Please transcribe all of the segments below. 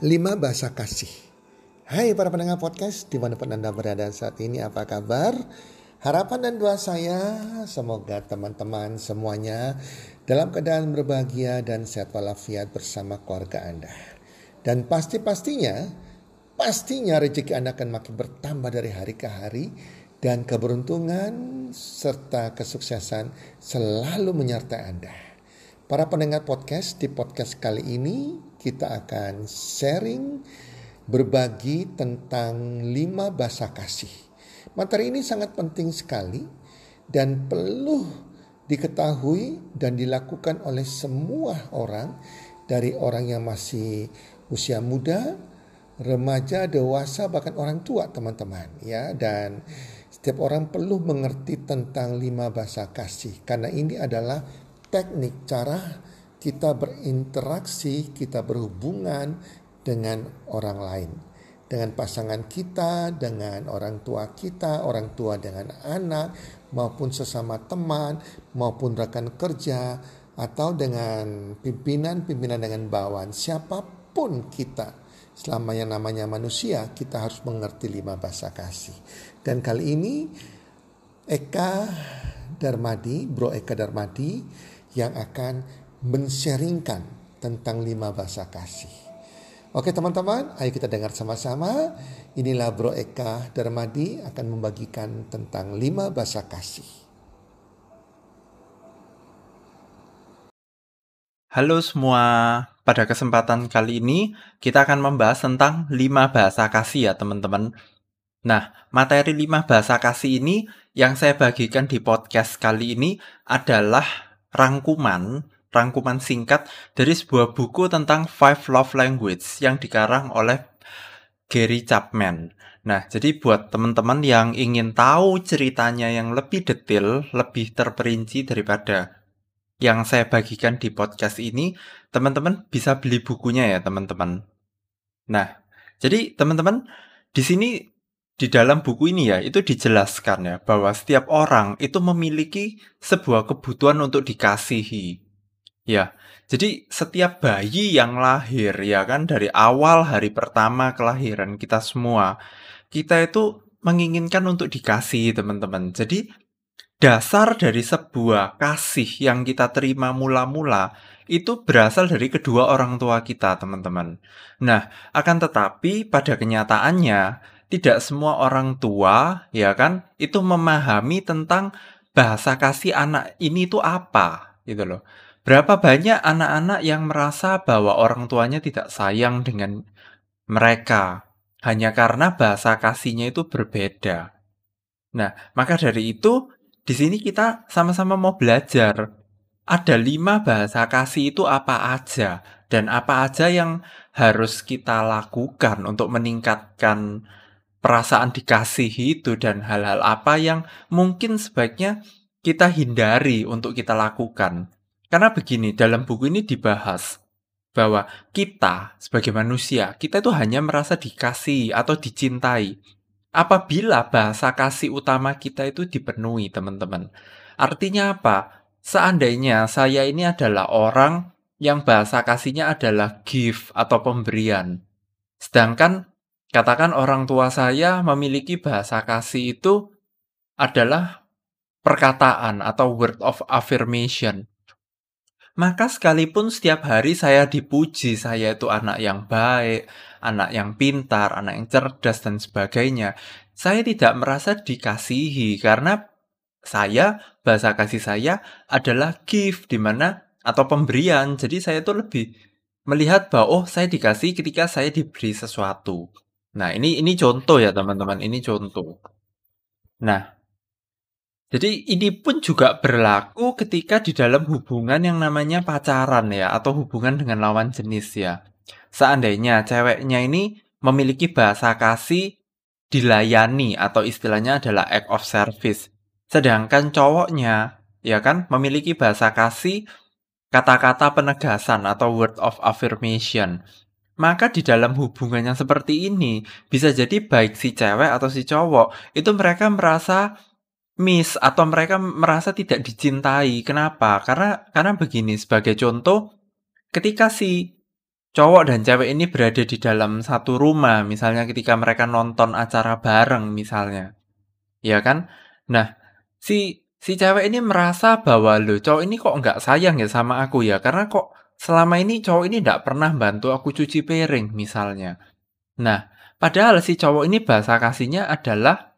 lima bahasa kasih. Hai para pendengar podcast, di mana pun Anda berada saat ini, apa kabar? Harapan dan doa saya, semoga teman-teman semuanya dalam keadaan berbahagia dan sehat walafiat bersama keluarga Anda. Dan pasti-pastinya, pastinya rezeki Anda akan makin bertambah dari hari ke hari dan keberuntungan serta kesuksesan selalu menyertai Anda. Para pendengar podcast, di podcast kali ini kita akan sharing berbagi tentang lima bahasa kasih. Materi ini sangat penting sekali dan perlu diketahui dan dilakukan oleh semua orang dari orang yang masih usia muda, remaja, dewasa bahkan orang tua teman-teman ya dan setiap orang perlu mengerti tentang lima bahasa kasih karena ini adalah teknik cara kita berinteraksi, kita berhubungan dengan orang lain. Dengan pasangan kita, dengan orang tua kita, orang tua dengan anak, maupun sesama teman, maupun rekan kerja, atau dengan pimpinan-pimpinan dengan bawahan. Siapa pun kita, selama yang namanya manusia, kita harus mengerti lima bahasa kasih. Dan kali ini, Eka Darmadi, Bro Eka Darmadi, yang akan mensharingkan tentang lima bahasa kasih. Oke teman-teman, ayo kita dengar sama-sama. Inilah Bro Eka Darmadi akan membagikan tentang lima bahasa kasih. Halo semua, pada kesempatan kali ini kita akan membahas tentang lima bahasa kasih ya teman-teman. Nah, materi lima bahasa kasih ini yang saya bagikan di podcast kali ini adalah rangkuman rangkuman singkat dari sebuah buku tentang Five Love Language yang dikarang oleh Gary Chapman. Nah, jadi buat teman-teman yang ingin tahu ceritanya yang lebih detail, lebih terperinci daripada yang saya bagikan di podcast ini, teman-teman bisa beli bukunya ya, teman-teman. Nah, jadi teman-teman di sini di dalam buku ini ya itu dijelaskan ya bahwa setiap orang itu memiliki sebuah kebutuhan untuk dikasihi. Ya, jadi setiap bayi yang lahir ya kan dari awal hari pertama kelahiran kita semua, kita itu menginginkan untuk dikasih teman-teman. Jadi dasar dari sebuah kasih yang kita terima mula-mula itu berasal dari kedua orang tua kita, teman-teman. Nah, akan tetapi pada kenyataannya tidak semua orang tua ya kan itu memahami tentang bahasa kasih anak ini itu apa gitu loh. Berapa banyak anak-anak yang merasa bahwa orang tuanya tidak sayang dengan mereka hanya karena bahasa kasihnya itu berbeda. Nah, maka dari itu di sini kita sama-sama mau belajar ada lima bahasa kasih itu apa aja dan apa aja yang harus kita lakukan untuk meningkatkan perasaan dikasihi itu dan hal-hal apa yang mungkin sebaiknya kita hindari untuk kita lakukan. Karena begini, dalam buku ini dibahas bahwa kita sebagai manusia, kita itu hanya merasa dikasih atau dicintai apabila bahasa kasih utama kita itu dipenuhi, teman-teman. Artinya apa? Seandainya saya ini adalah orang yang bahasa kasihnya adalah gift atau pemberian. Sedangkan katakan orang tua saya memiliki bahasa kasih itu adalah perkataan atau word of affirmation. Maka sekalipun setiap hari saya dipuji, saya itu anak yang baik, anak yang pintar, anak yang cerdas dan sebagainya, saya tidak merasa dikasihi karena saya bahasa kasih saya adalah gift di mana atau pemberian. Jadi saya itu lebih melihat bahwa oh saya dikasih ketika saya diberi sesuatu. Nah, ini ini contoh ya teman-teman, ini contoh. Nah, jadi ini pun juga berlaku ketika di dalam hubungan yang namanya pacaran ya atau hubungan dengan lawan jenis ya. Seandainya ceweknya ini memiliki bahasa kasih dilayani atau istilahnya adalah act of service. Sedangkan cowoknya ya kan memiliki bahasa kasih kata-kata penegasan atau word of affirmation. Maka di dalam hubungan yang seperti ini bisa jadi baik si cewek atau si cowok itu mereka merasa miss atau mereka merasa tidak dicintai. Kenapa? Karena karena begini sebagai contoh ketika si cowok dan cewek ini berada di dalam satu rumah, misalnya ketika mereka nonton acara bareng misalnya. Ya kan? Nah, si si cewek ini merasa bahwa, "Loh, cowok ini kok nggak sayang ya sama aku ya? Karena kok selama ini cowok ini nggak pernah bantu aku cuci piring," misalnya. Nah, padahal si cowok ini bahasa kasihnya adalah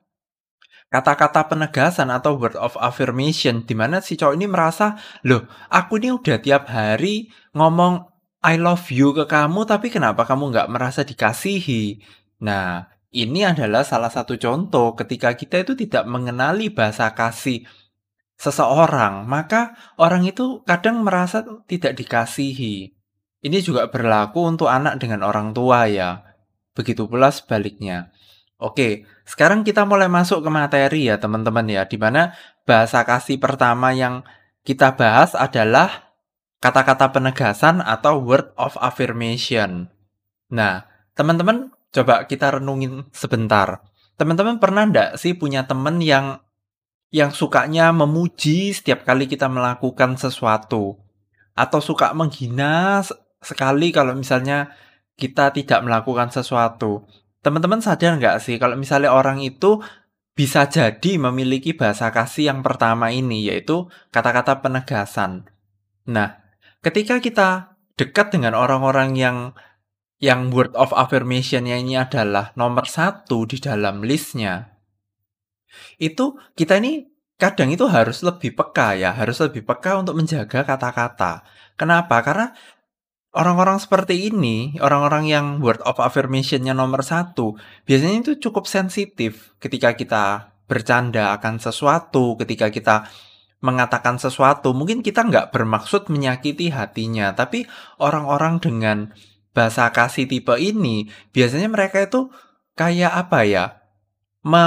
kata-kata penegasan atau word of affirmation, di mana si cowok ini merasa, "Loh, aku ini udah tiap hari ngomong I love you ke kamu, tapi kenapa kamu nggak merasa dikasihi?" Nah, ini adalah salah satu contoh ketika kita itu tidak mengenali bahasa kasih seseorang, maka orang itu kadang merasa tidak dikasihi. Ini juga berlaku untuk anak dengan orang tua ya. Begitu pula sebaliknya. Oke, sekarang kita mulai masuk ke materi ya teman-teman ya, di mana bahasa kasih pertama yang kita bahas adalah kata-kata penegasan atau word of affirmation. Nah, teman-teman coba kita renungin sebentar. Teman-teman pernah ndak sih punya teman yang yang sukanya memuji setiap kali kita melakukan sesuatu? Atau suka menghina sekali kalau misalnya kita tidak melakukan sesuatu? Teman-teman sadar nggak sih kalau misalnya orang itu bisa jadi memiliki bahasa kasih yang pertama ini, yaitu kata-kata penegasan. Nah, ketika kita dekat dengan orang-orang yang yang word of affirmation-nya ini adalah nomor satu di dalam listnya, itu kita ini kadang itu harus lebih peka ya, harus lebih peka untuk menjaga kata-kata. Kenapa? Karena orang-orang seperti ini, orang-orang yang word of affirmation-nya nomor satu, biasanya itu cukup sensitif ketika kita bercanda akan sesuatu, ketika kita mengatakan sesuatu, mungkin kita nggak bermaksud menyakiti hatinya, tapi orang-orang dengan bahasa kasih tipe ini, biasanya mereka itu kayak apa ya, me,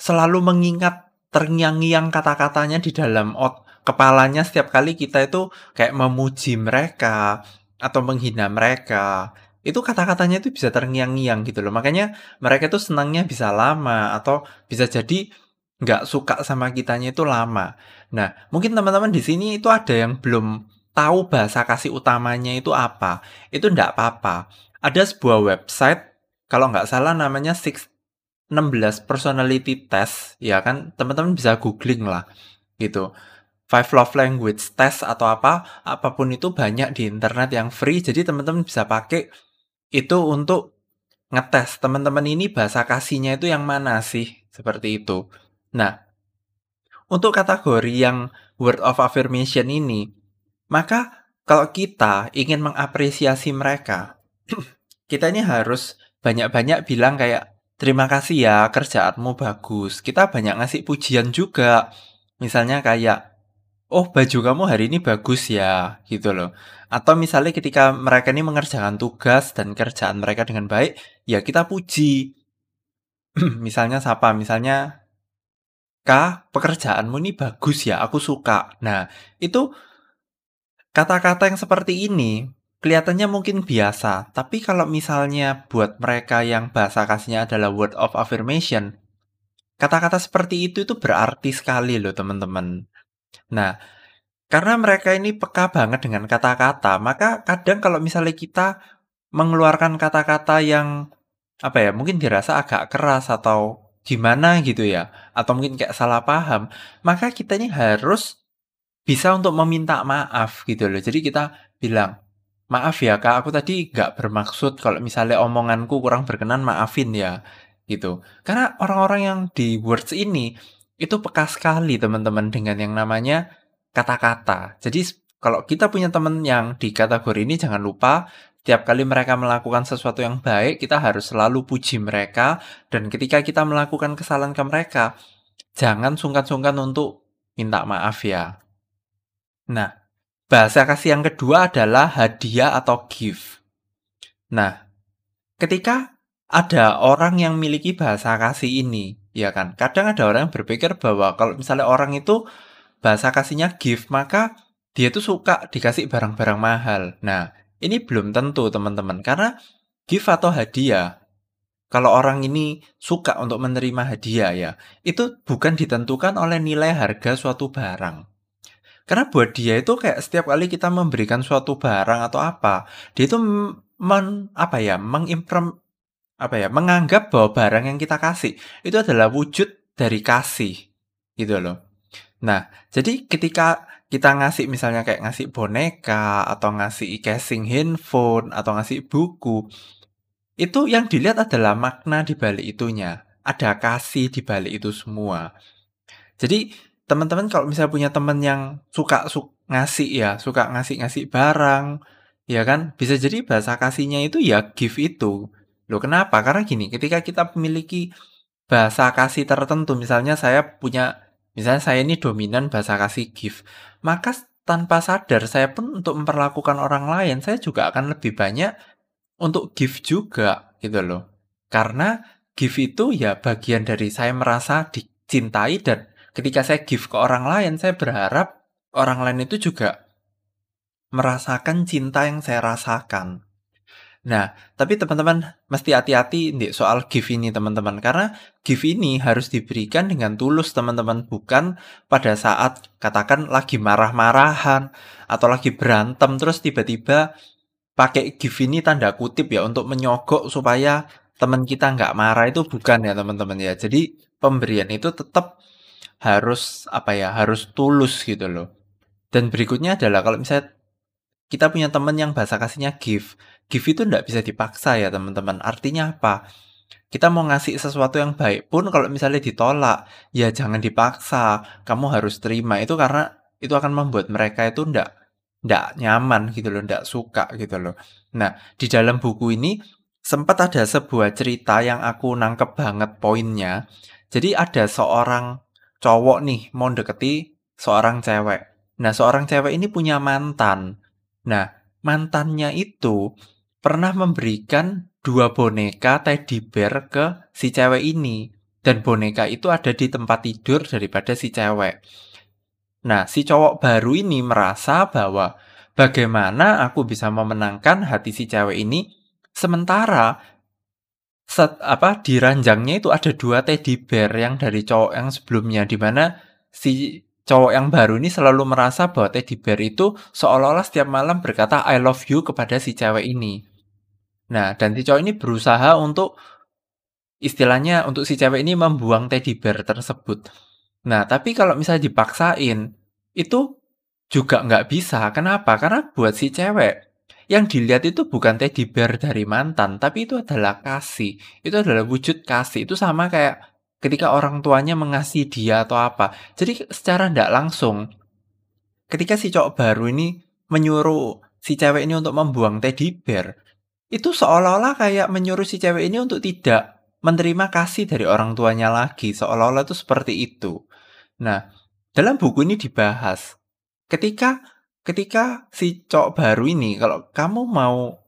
selalu mengingat terngiang-ngiang kata-katanya di dalam ot kepalanya setiap kali kita itu kayak memuji mereka atau menghina mereka. Itu kata-katanya itu bisa terngiang-ngiang gitu loh. Makanya mereka itu senangnya bisa lama atau bisa jadi nggak suka sama kitanya itu lama. Nah, mungkin teman-teman di sini itu ada yang belum tahu bahasa kasih utamanya itu apa. Itu nggak apa-apa. Ada sebuah website, kalau nggak salah namanya 6, 16 personality test, ya kan teman-teman bisa googling lah gitu. Five Love Language Test atau apa, apa pun itu banyak di internet yang free, jadi teman-teman bisa pakai itu untuk ngetes teman-teman ini bahasa kasihnya itu yang mana sih, seperti itu. Nah, untuk kategori yang word of affirmation ini, maka kalau kita ingin mengapresiasi mereka, kita ini harus banyak-banyak bilang kayak terima kasih ya kerjaanmu bagus. Kita banyak ngasih pujian juga. Misalnya kayak oh baju kamu hari ini bagus ya gitu loh. Atau misalnya ketika mereka ini mengerjakan tugas dan kerjaan mereka dengan baik, ya kita puji. misalnya siapa? Misalnya Kak, pekerjaanmu ini bagus ya, aku suka. Nah, itu kata-kata yang seperti ini kelihatannya mungkin biasa, tapi kalau misalnya buat mereka yang bahasa kasihnya adalah word of affirmation, kata-kata seperti itu itu berarti sekali loh teman-teman. Nah, karena mereka ini peka banget dengan kata-kata, maka kadang kalau misalnya kita mengeluarkan kata-kata yang apa ya, mungkin dirasa agak keras atau gimana gitu ya, atau mungkin kayak salah paham, maka kita ini harus bisa untuk meminta maaf gitu loh. Jadi kita bilang, maaf ya kak, aku tadi nggak bermaksud kalau misalnya omonganku kurang berkenan, maafin ya gitu. Karena orang-orang yang di words ini itu peka sekali teman-teman dengan yang namanya kata-kata. Jadi kalau kita punya teman yang di kategori ini jangan lupa Tiap kali mereka melakukan sesuatu yang baik, kita harus selalu puji mereka. Dan ketika kita melakukan kesalahan ke mereka, jangan sungkan-sungkan untuk minta maaf ya. Nah, bahasa kasih yang kedua adalah hadiah atau gift. Nah, ketika ada orang yang memiliki bahasa kasih ini, ya kan, kadang ada orang yang berpikir bahwa kalau misalnya orang itu bahasa kasihnya gift, maka dia tuh suka dikasih barang-barang mahal. Nah, ini belum tentu teman-teman, karena gift atau hadiah, kalau orang ini suka untuk menerima hadiah ya, itu bukan ditentukan oleh nilai harga suatu barang. Karena buat dia itu kayak setiap kali kita memberikan suatu barang atau apa, dia itu men apa ya, mengimprom apa ya, menganggap bahwa barang yang kita kasih itu adalah wujud dari kasih, gitu loh. Nah, jadi ketika kita ngasih misalnya kayak ngasih boneka atau ngasih casing handphone atau ngasih buku, itu yang dilihat adalah makna di balik itunya. Ada kasih di balik itu semua. Jadi teman-teman kalau misalnya punya teman yang suka su ngasih ya, suka ngasih-ngasih barang, ya kan? Bisa jadi bahasa kasihnya itu ya gift itu. Loh kenapa? Karena gini, ketika kita memiliki bahasa kasih tertentu, misalnya saya punya misalnya saya ini dominan bahasa kasih gift, maka tanpa sadar saya pun untuk memperlakukan orang lain, saya juga akan lebih banyak untuk gift juga gitu loh. Karena gift itu ya bagian dari saya merasa dicintai dan ketika saya give ke orang lain, saya berharap orang lain itu juga merasakan cinta yang saya rasakan. Nah, tapi teman-teman mesti hati-hati nih soal gift ini teman-teman karena gift ini harus diberikan dengan tulus teman-teman bukan pada saat katakan lagi marah-marahan atau lagi berantem terus tiba-tiba pakai gift ini tanda kutip ya untuk menyogok supaya teman kita nggak marah itu bukan ya teman-teman ya. Jadi pemberian itu tetap harus apa ya harus tulus gitu loh. Dan berikutnya adalah kalau misalnya kita punya teman yang bahasa kasihnya give. Give itu nggak bisa dipaksa ya teman-teman. Artinya apa? Kita mau ngasih sesuatu yang baik pun kalau misalnya ditolak, ya jangan dipaksa. Kamu harus terima itu karena itu akan membuat mereka itu ndak ndak nyaman gitu loh, ndak suka gitu loh. Nah, di dalam buku ini sempat ada sebuah cerita yang aku nangkep banget poinnya. Jadi ada seorang cowok nih mau deketi seorang cewek. Nah, seorang cewek ini punya mantan. Nah, mantannya itu pernah memberikan dua boneka teddy bear ke si cewek ini. Dan boneka itu ada di tempat tidur daripada si cewek. Nah, si cowok baru ini merasa bahwa bagaimana aku bisa memenangkan hati si cewek ini sementara set, apa di ranjangnya itu ada dua teddy bear yang dari cowok yang sebelumnya di mana si cowok yang baru ini selalu merasa bahwa teddy bear itu seolah-olah setiap malam berkata I love you kepada si cewek ini. Nah, dan si cowok ini berusaha untuk istilahnya untuk si cewek ini membuang teddy bear tersebut. Nah, tapi kalau misalnya dipaksain, itu juga nggak bisa. Kenapa? Karena buat si cewek, yang dilihat itu bukan teddy bear dari mantan, tapi itu adalah kasih. Itu adalah wujud kasih. Itu sama kayak ketika orang tuanya mengasihi dia atau apa. Jadi secara tidak langsung, ketika si cowok baru ini menyuruh si cewek ini untuk membuang teddy bear, itu seolah-olah kayak menyuruh si cewek ini untuk tidak menerima kasih dari orang tuanya lagi. Seolah-olah itu seperti itu. Nah, dalam buku ini dibahas, ketika ketika si cowok baru ini, kalau kamu mau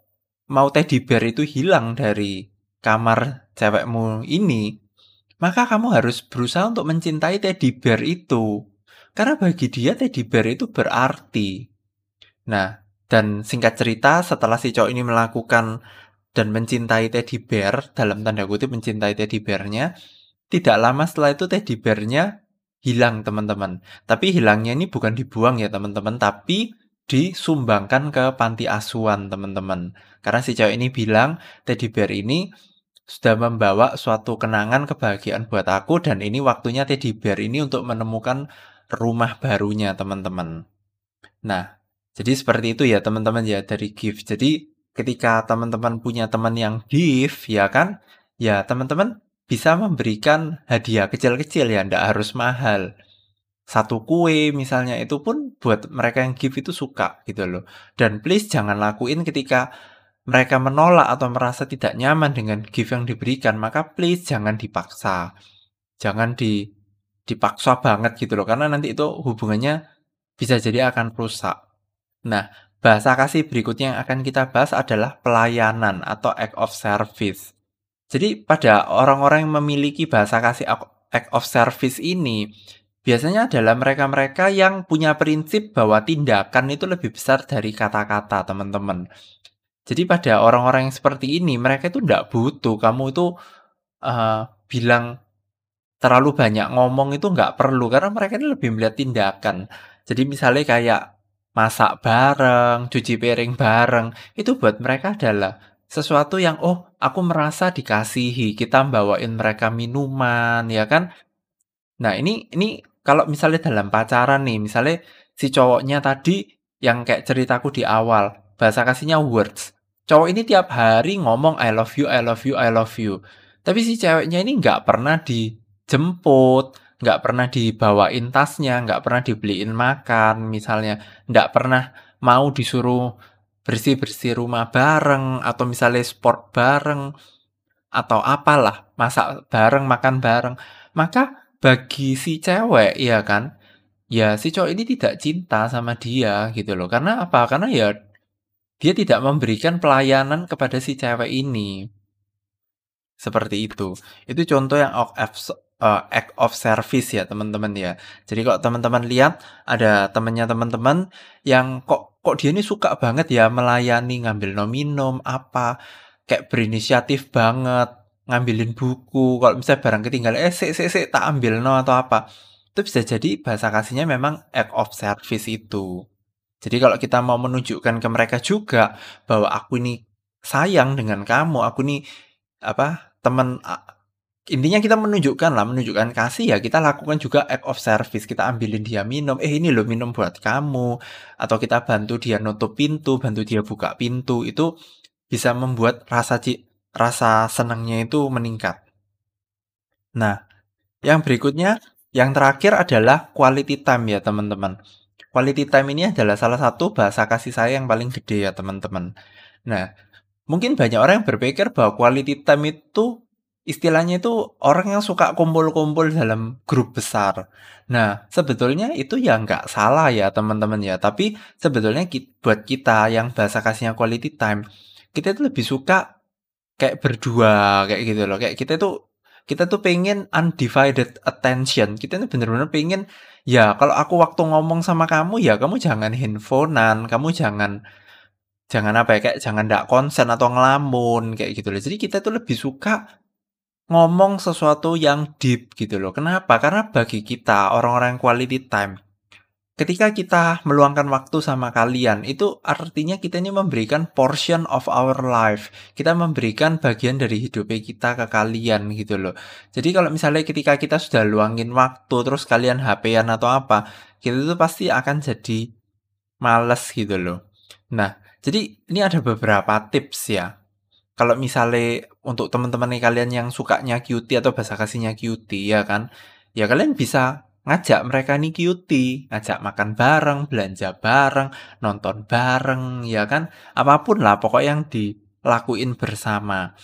mau teddy bear itu hilang dari kamar cewekmu ini, maka kamu harus berusaha untuk mencintai teddy bear itu. Karena bagi dia teddy bear itu berarti. Nah, dan singkat cerita setelah si cowok ini melakukan dan mencintai teddy bear, dalam tanda kutip mencintai teddy bearnya, tidak lama setelah itu teddy bearnya hilang teman-teman. Tapi hilangnya ini bukan dibuang ya teman-teman, tapi disumbangkan ke panti asuhan teman-teman. Karena si cowok ini bilang teddy bear ini sudah membawa suatu kenangan kebahagiaan buat aku dan ini waktunya teddy bear ini untuk menemukan rumah barunya teman-teman. Nah, jadi seperti itu ya teman-teman ya dari gift. Jadi ketika teman-teman punya teman yang gift ya kan, ya teman-teman bisa memberikan hadiah kecil-kecil ya, ndak harus mahal. Satu kue misalnya itu pun buat mereka yang gift itu suka gitu loh. Dan please jangan lakuin ketika mereka menolak atau merasa tidak nyaman dengan gift yang diberikan, maka please jangan dipaksa. Jangan di dipaksa banget gitu loh, karena nanti itu hubungannya bisa jadi akan rusak. Nah, bahasa kasih berikutnya yang akan kita bahas adalah pelayanan atau act of service. Jadi pada orang-orang yang memiliki bahasa kasih act of service ini, biasanya adalah mereka-mereka yang punya prinsip bahwa tindakan itu lebih besar dari kata-kata, teman-teman. Jadi pada orang-orang yang seperti ini, mereka itu tidak butuh kamu itu uh, bilang terlalu banyak ngomong itu nggak perlu karena mereka ini lebih melihat tindakan. Jadi misalnya kayak masak bareng, cuci piring bareng, itu buat mereka adalah sesuatu yang, "Oh, aku merasa dikasihi." Kita bawain mereka minuman, ya kan. Nah, ini ini kalau misalnya dalam pacaran nih, misalnya si cowoknya tadi yang kayak ceritaku di awal, bahasa kasihnya words. Cowok ini tiap hari ngomong, "I love you, I love you, I love you." Tapi si ceweknya ini nggak pernah dijemput, nggak pernah dibawain tasnya, nggak pernah dibeliin makan misalnya, nggak pernah mau disuruh bersih-bersih rumah bareng, atau misalnya sport bareng, atau apalah, masak bareng, makan bareng. Maka bagi si cewek, ya kan, ya si cowok ini tidak cinta sama dia gitu loh. Karena apa? Karena ya dia tidak memberikan pelayanan kepada si cewek ini. Seperti itu. Itu contoh yang uh, act of service ya teman-teman ya. Jadi kok teman-teman lihat ada temannya teman-teman yang kok kok dia ini suka banget ya melayani ngambil no minum apa kayak berinisiatif banget ngambilin buku. Kalau misalnya barang ketinggalan eh sik sik sik tak ambil no atau apa. Itu bisa jadi bahasa kasihnya memang act of service itu. Jadi kalau kita mau menunjukkan ke mereka juga bahwa aku ini sayang dengan kamu aku ini apa teman intinya kita menunjukkan lah menunjukkan kasih ya. Kita lakukan juga act of service. Kita ambilin dia minum. Eh ini loh minum buat kamu. Atau kita bantu dia nutup pintu bantu dia buka pintu. Itu bisa membuat rasa rasa senangnya itu meningkat. Nah yang berikutnya yang terakhir adalah quality time ya teman-teman. Quality time ini adalah salah satu bahasa kasih saya yang paling gede ya teman-teman. Nah mungkin banyak orang yang berpikir bahwa quality time itu istilahnya itu orang yang suka kumpul-kumpul dalam grup besar. Nah, sebetulnya itu ya nggak salah ya teman-teman ya. Tapi sebetulnya buat kita yang bahasa kasihnya quality time, kita itu lebih suka kayak berdua kayak gitu loh. Kayak kita tuh kita tuh pengen undivided attention. Kita tuh bener-bener pengen ya kalau aku waktu ngomong sama kamu ya kamu jangan handphonean, kamu jangan jangan apa ya kayak jangan ndak konsen atau ngelamun kayak gitu loh. Jadi kita tuh lebih suka ngomong sesuatu yang deep gitu loh. Kenapa? Karena bagi kita orang-orang quality time, ketika kita meluangkan waktu sama kalian, itu artinya kita ini memberikan portion of our life. Kita memberikan bagian dari hidupnya kita ke kalian gitu loh. Jadi kalau misalnya ketika kita sudah luangin waktu, terus kalian HP-an atau apa, kita itu pasti akan jadi males gitu loh. Nah, jadi ini ada beberapa tips ya kalau misalnya untuk teman-teman nih kalian yang sukanya cutie atau bahasa kasihnya cutie ya kan, ya kalian bisa ngajak mereka nih cutie, ngajak makan bareng, belanja bareng, nonton bareng, ya kan, apa pun lah pokok yang dilakuin bersama.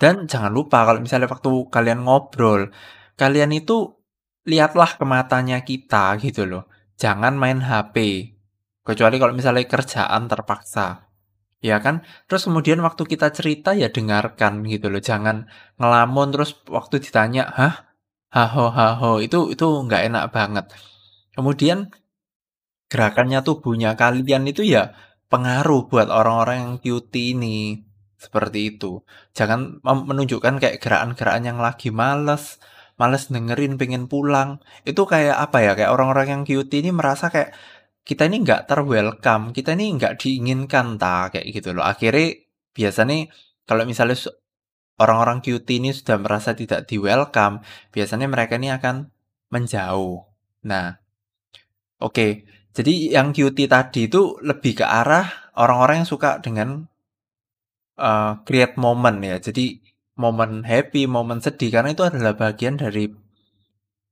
Dan jangan lupa kalau misalnya waktu kalian ngobrol, kalian itu lihatlah ke matanya kita gitu loh. Jangan main HP. Kecuali kalau misalnya kerjaan terpaksa. Ya kan? Terus kemudian waktu kita cerita ya dengarkan gitu loh, jangan ngelamun terus waktu ditanya, "Hah? Haho haho." Itu itu nggak enak banget. Kemudian gerakannya tubuhnya kalian itu ya pengaruh buat orang-orang yang cutie ini. Seperti itu. Jangan menunjukkan kayak gerakan-gerakan yang lagi males, males dengerin, pengen pulang. Itu kayak apa ya, kayak orang-orang yang cutie ini merasa kayak kita ini nggak terwelcome, kita ini nggak diinginkan ta kayak gitu loh. Akhirnya biasanya kalau misalnya orang-orang cutie ini sudah merasa tidak di welcome, biasanya mereka ini akan menjauh. Nah, oke. Okay. Jadi yang cutie tadi itu lebih ke arah orang-orang yang suka dengan uh, create moment ya. Jadi momen happy, momen sedih karena itu adalah bagian dari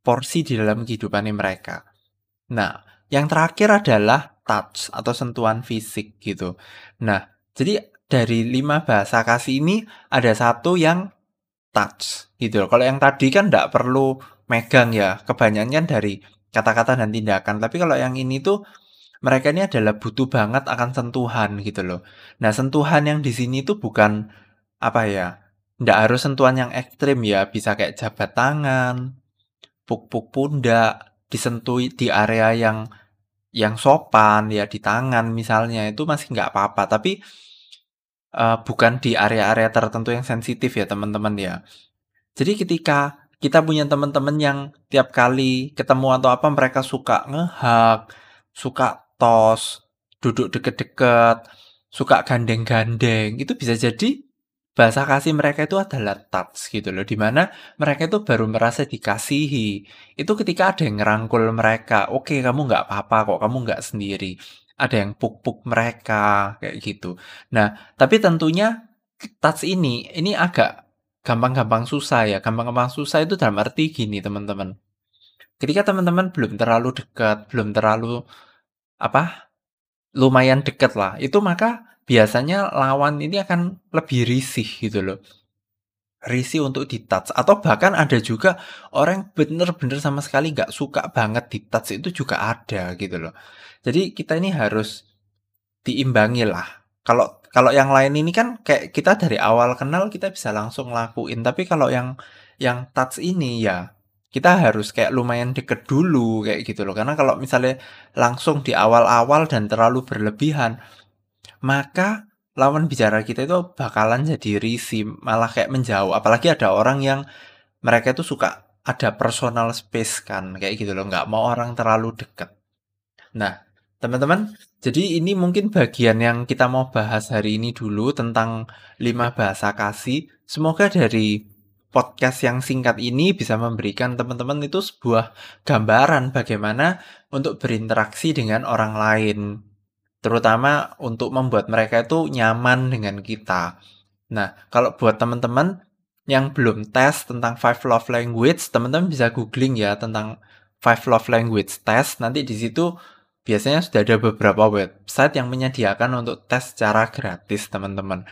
porsi di dalam kehidupan mereka. Nah, yang terakhir adalah touch atau sentuhan fisik gitu. Nah, jadi dari lima bahasa kasih ini ada satu yang touch gitu Kalau yang tadi kan tidak perlu megang ya, kebanyakan dari kata-kata dan tindakan. Tapi kalau yang ini tuh mereka ini adalah butuh banget akan sentuhan gitu loh. Nah, sentuhan yang di sini tuh bukan apa ya? Tidak harus sentuhan yang ekstrim ya, bisa kayak jabat tangan, puk-puk pundak, disentuh di area yang yang sopan ya di tangan misalnya itu masih nggak apa-apa tapi uh, bukan di area-area tertentu yang sensitif ya teman-teman ya. Jadi ketika kita punya teman-teman yang tiap kali ketemu atau apa mereka suka ngehak, suka tos, duduk deket-deket, suka gandeng-gandeng, itu bisa jadi bahasa kasih mereka itu adalah touch gitu loh, di mana mereka itu baru merasa dikasihi. Itu ketika ada yang ngerangkul mereka, oke kamu nggak apa-apa kok, kamu nggak sendiri. Ada yang puk-puk mereka, kayak gitu. Nah, tapi tentunya touch ini, ini agak gampang-gampang susah ya. Gampang-gampang susah itu dalam arti gini teman-teman. Ketika teman-teman belum terlalu dekat, belum terlalu apa lumayan dekat lah, itu maka biasanya lawan ini akan lebih risih gitu loh. Risih untuk di-touch atau bahkan ada juga orang bener-bener sama sekali nggak suka banget di-touch itu juga ada gitu loh. Jadi kita ini harus diimbangi lah. Kalau kalau yang lain ini kan kayak kita dari awal kenal kita bisa langsung lakuin, tapi kalau yang yang touch ini ya kita harus kayak lumayan deket dulu kayak gitu loh. Karena kalau misalnya langsung di awal-awal dan terlalu berlebihan, maka lawan bicara kita itu bakalan jadi risih, malah kayak menjauh. Apalagi ada orang yang mereka itu suka ada personal space kan, kayak gitu loh, nggak mau orang terlalu deket. Nah, teman-teman, jadi ini mungkin bagian yang kita mau bahas hari ini dulu tentang lima bahasa kasih. Semoga dari podcast yang singkat ini bisa memberikan teman-teman itu sebuah gambaran bagaimana untuk berinteraksi dengan orang lain terutama untuk membuat mereka itu nyaman dengan kita. Nah, kalau buat teman-teman yang belum tes tentang Five Love Language, teman-teman bisa googling ya tentang Five Love Language Test. Nanti di situ biasanya sudah ada beberapa website yang menyediakan untuk tes secara gratis, teman-teman.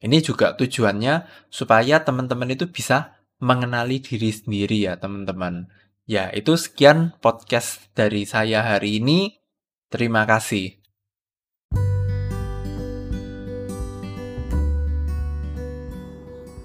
Ini juga tujuannya supaya teman-teman itu bisa mengenali diri sendiri ya, teman-teman. Ya, itu sekian podcast dari saya hari ini. Terima kasih.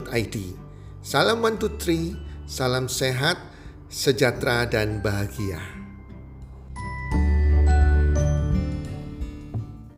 id. Salam one two three, salam sehat, sejahtera dan bahagia.